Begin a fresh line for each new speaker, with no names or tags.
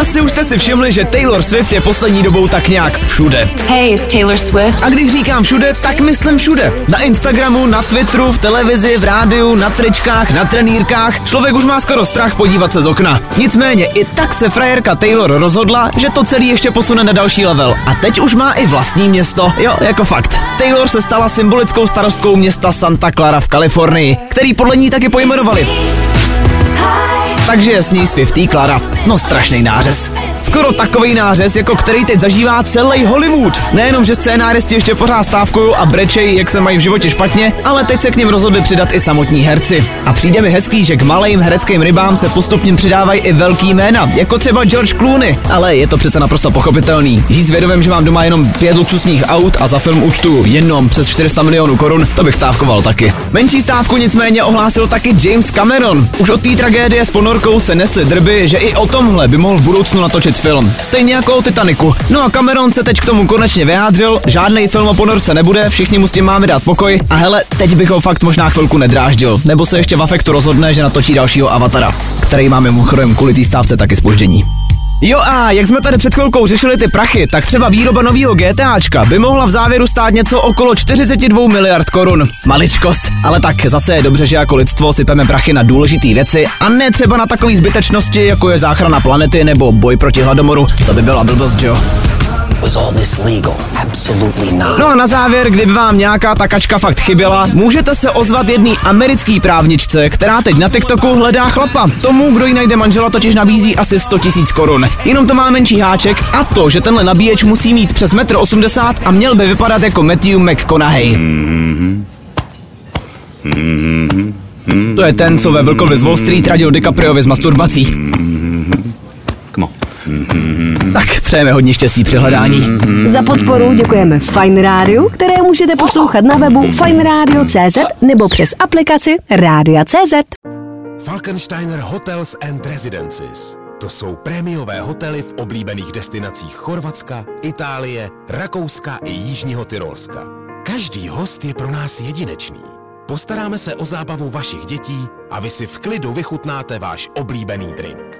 Asi už jste si všimli, že Taylor Swift je poslední dobou tak nějak všude.
Hey, it's Taylor Swift.
A když říkám všude, tak myslím všude. Na Instagramu, na Twitteru, v televizi, v rádiu, na tričkách, na trenýrkách. Člověk už má skoro strach podívat se z okna. Nicméně i tak se frajerka Taylor rozhodla, že to celý ještě posune na další level. A teď už má i vlastní město. Jo, jako fakt. Taylor se stala symbolickou starostkou města Santa Clara v Kalifornii, který podle ní taky pojmenovali. Takže je s ní Swifty Clara. No strašný nářez. Skoro takový nářez, jako který teď zažívá celý Hollywood. Nejenom, že scénáristi ještě pořád stávkují a brečejí, jak se mají v životě špatně, ale teď se k ním rozhodli přidat i samotní herci. A přijde mi hezký, že k malým hereckým rybám se postupně přidávají i velký jména, jako třeba George Clooney. Ale je to přece naprosto pochopitelný. Žít s vědomím, že mám doma jenom pět luxusních aut a za film účtu jenom přes 400 milionů korun, to bych stávkoval taky. Menší stávku nicméně ohlásil taky James Cameron. Už od té tragédie s ponorkou se nesly drby, že i o tomhle by mohl v budoucnu natočit film. Stejně jako o Titaniku. No a Cameron se teď k tomu konečně vyjádřil, žádný film o ponorce nebude, všichni mu s tím máme dát pokoj. A hele, teď bych ho fakt možná chvilku nedráždil, nebo se ještě v afektu rozhodne, že natočí dalšího avatara, který máme mimochodem kvůli té stávce taky spoždění. Jo a jak jsme tady před chvilkou řešili ty prachy, tak třeba výroba nového GTAčka by mohla v závěru stát něco okolo 42 miliard korun. Maličkost, ale tak zase je dobře, že jako lidstvo sypeme prachy na důležité věci a ne třeba na takové zbytečnosti, jako je záchrana planety nebo boj proti hladomoru. To by byla blbost, jo? No a na závěr, kdyby vám nějaká takačka fakt chyběla, můžete se ozvat jedný americký právničce, která teď na TikToku hledá chlapa. Tomu, kdo jí najde manžela, totiž nabízí asi 100 tisíc korun. Jenom to má menší háček a to, že tenhle nabíječ musí mít přes 1,80 m a měl by vypadat jako Matthew McConaughey. To je ten, co ve Vlkovi z Wall Street radil DiCapriovi z masturbací.
Come on.
Přejeme hodně štěstí při hledání.
Za podporu děkujeme Fine Radio, které můžete poslouchat na webu fineradio.cz nebo přes aplikaci Rádia.cz.
Falkensteiner Hotels and Residences. To jsou prémiové hotely v oblíbených destinacích Chorvatska, Itálie, Rakouska i Jižního Tyrolska. Každý host je pro nás jedinečný. Postaráme se o zábavu vašich dětí a vy si v klidu vychutnáte váš oblíbený drink.